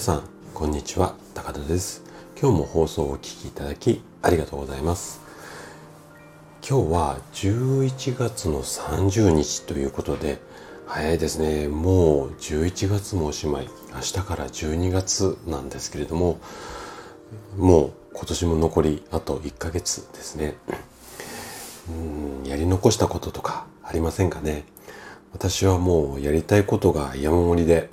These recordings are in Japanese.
皆さんこんにちは。高田です。今日も放送をお聞きいただきありがとうございます。今日は11月の30日ということで早いですね。もう11月もおしまい。明日から12月なんですけれどももう今年も残りあと1ヶ月ですね。うんやり残したこととかありませんかね。私はもうやりたいことが山盛りで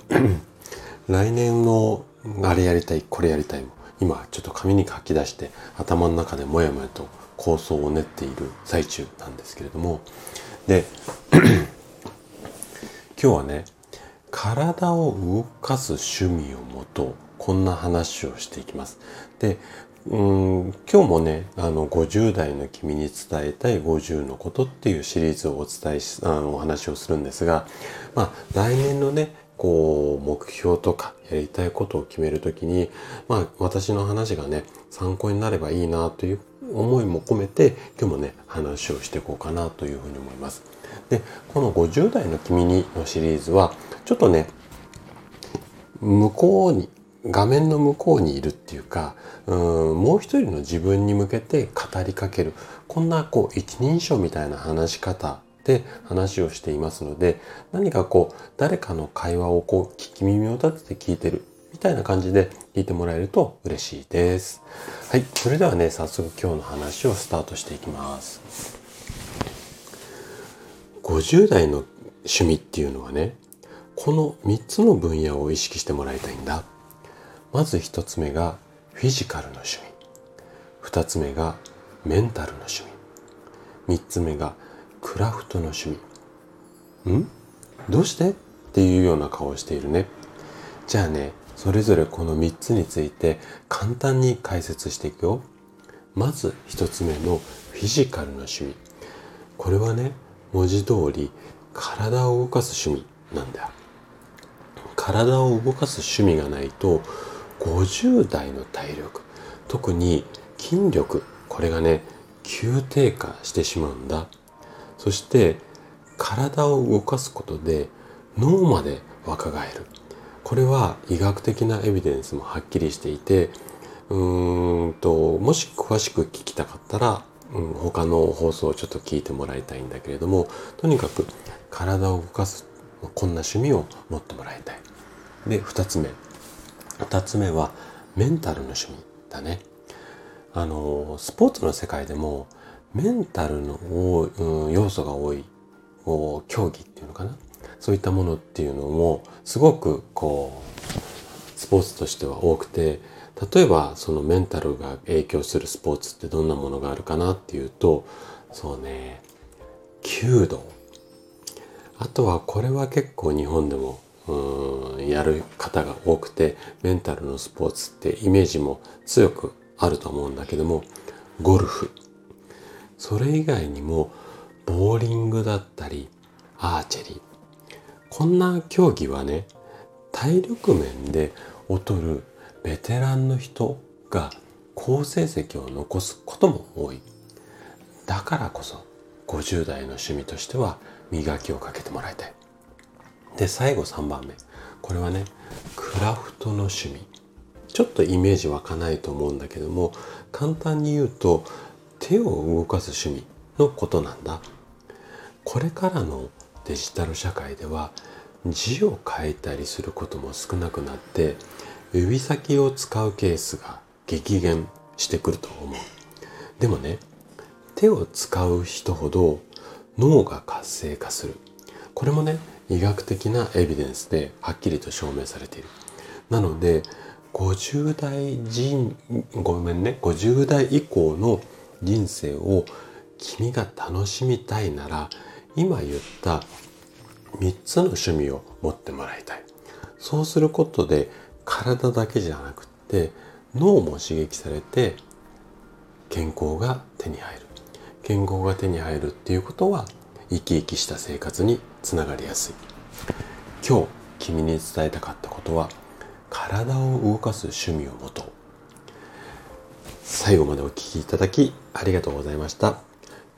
来年のあれやりたいこれやりたい。も今ちょっと紙に書き出して頭の中でもやもやと構想を練っている最中なんですけれども。で 今日はね体を動かす趣味をもとこんな話をしていきます。でうん今日もねあの50代の君に伝えたい50のことっていうシリーズをお伝えしあのお話をするんですが、まあ、来年のねこう目標とかやりたいことを決めるときに、まあ、私の話がね参考になればいいなという思いも込めて今日もね話をしていこうかなというふうに思います。でこの50代の君にのシリーズはちょっとね向こうに画面の向こうにいるっていうかうんもう一人の自分に向けて語りかけるこんなこう一人称みたいな話し方で話をしていますので何かこう誰かの会話をこう聞き耳を立てて聞いてるみたいな感じで聞いてもらえると嬉しいです。はい。それではね、早速今日の話をスタートしていきます。50代の趣味っていうのはね、この3つの分野を意識してもらいたいんだ。まず1つ目がフィジカルの趣味。2つ目がメンタルの趣味。3つ目がクラフトの趣味。ん？どうして？っていうような顔をしているね。じゃあね、それぞれこの3つについて簡単に解説していくよ。まず1つ目のフィジカルの趣味。これはね、文字通り体を動かす趣味なんだ。体を動かす趣味がないと50代の体力、特に筋力、これがね、急低下してしまうんだ。そして体を動かすことで脳まで若返る。これは医学的なエビデンスもはっきりしていてうーんともし詳しく聞きたかったら、うん、他の放送をちょっと聞いてもらいたいんだけれどもとにかく体を動かすこんな趣味を持ってもらいたい。で2つ目2つ目はメンタルの趣味だね。あのスポーツの世界でもメンタルの、うん、要素が多い競技っていうのかな？そういったものっていうのもすごくこうスポーツとしては多くて例えばそのメンタルが影響するスポーツってどんなものがあるかなっていうとそうね弓道。あとはこれは結構日本でもうんやる方が多くてメンタルのスポーツってイメージも強くあると思うんだけどもゴルフ。それ以外にもボーリングだったりアーチェリー。こんな競技はね体力面で劣るベテランの人が好成績を残すことも多い。だからこそ50代の趣味としては磨きをかけてもらいたい。で最後3番目。これはねクラフトの趣味。ちょっとイメージ湧かないと思うんだけども簡単に言うと手を動かす趣味のことなんだ。これからのデジタル社会では字を書いたりすることも少なくなって指先を使うケースが激減してくると思う。でもね手を使う人ほど脳が活性化する。これもね医学的なエビデンスではっきりと証明されている。なので50代人ごめんね50代以降の人生を君が楽しみたいなら今言った3つの趣味を持ってもらいたい。そうすることで体だけじゃなくって脳も刺激されて健康が手に入る。健康が手に入るっていうことは生き生きした生活につながりやすい。今日君に伝えたかったことは体を動かす趣味を持とう。最後までお聴きいただきありがとうございました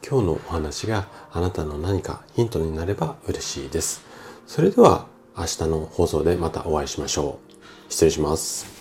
今日のお話があなたの何かヒントになれば嬉しいです。それでは明日の放送でまたお会いしましょう。失礼します。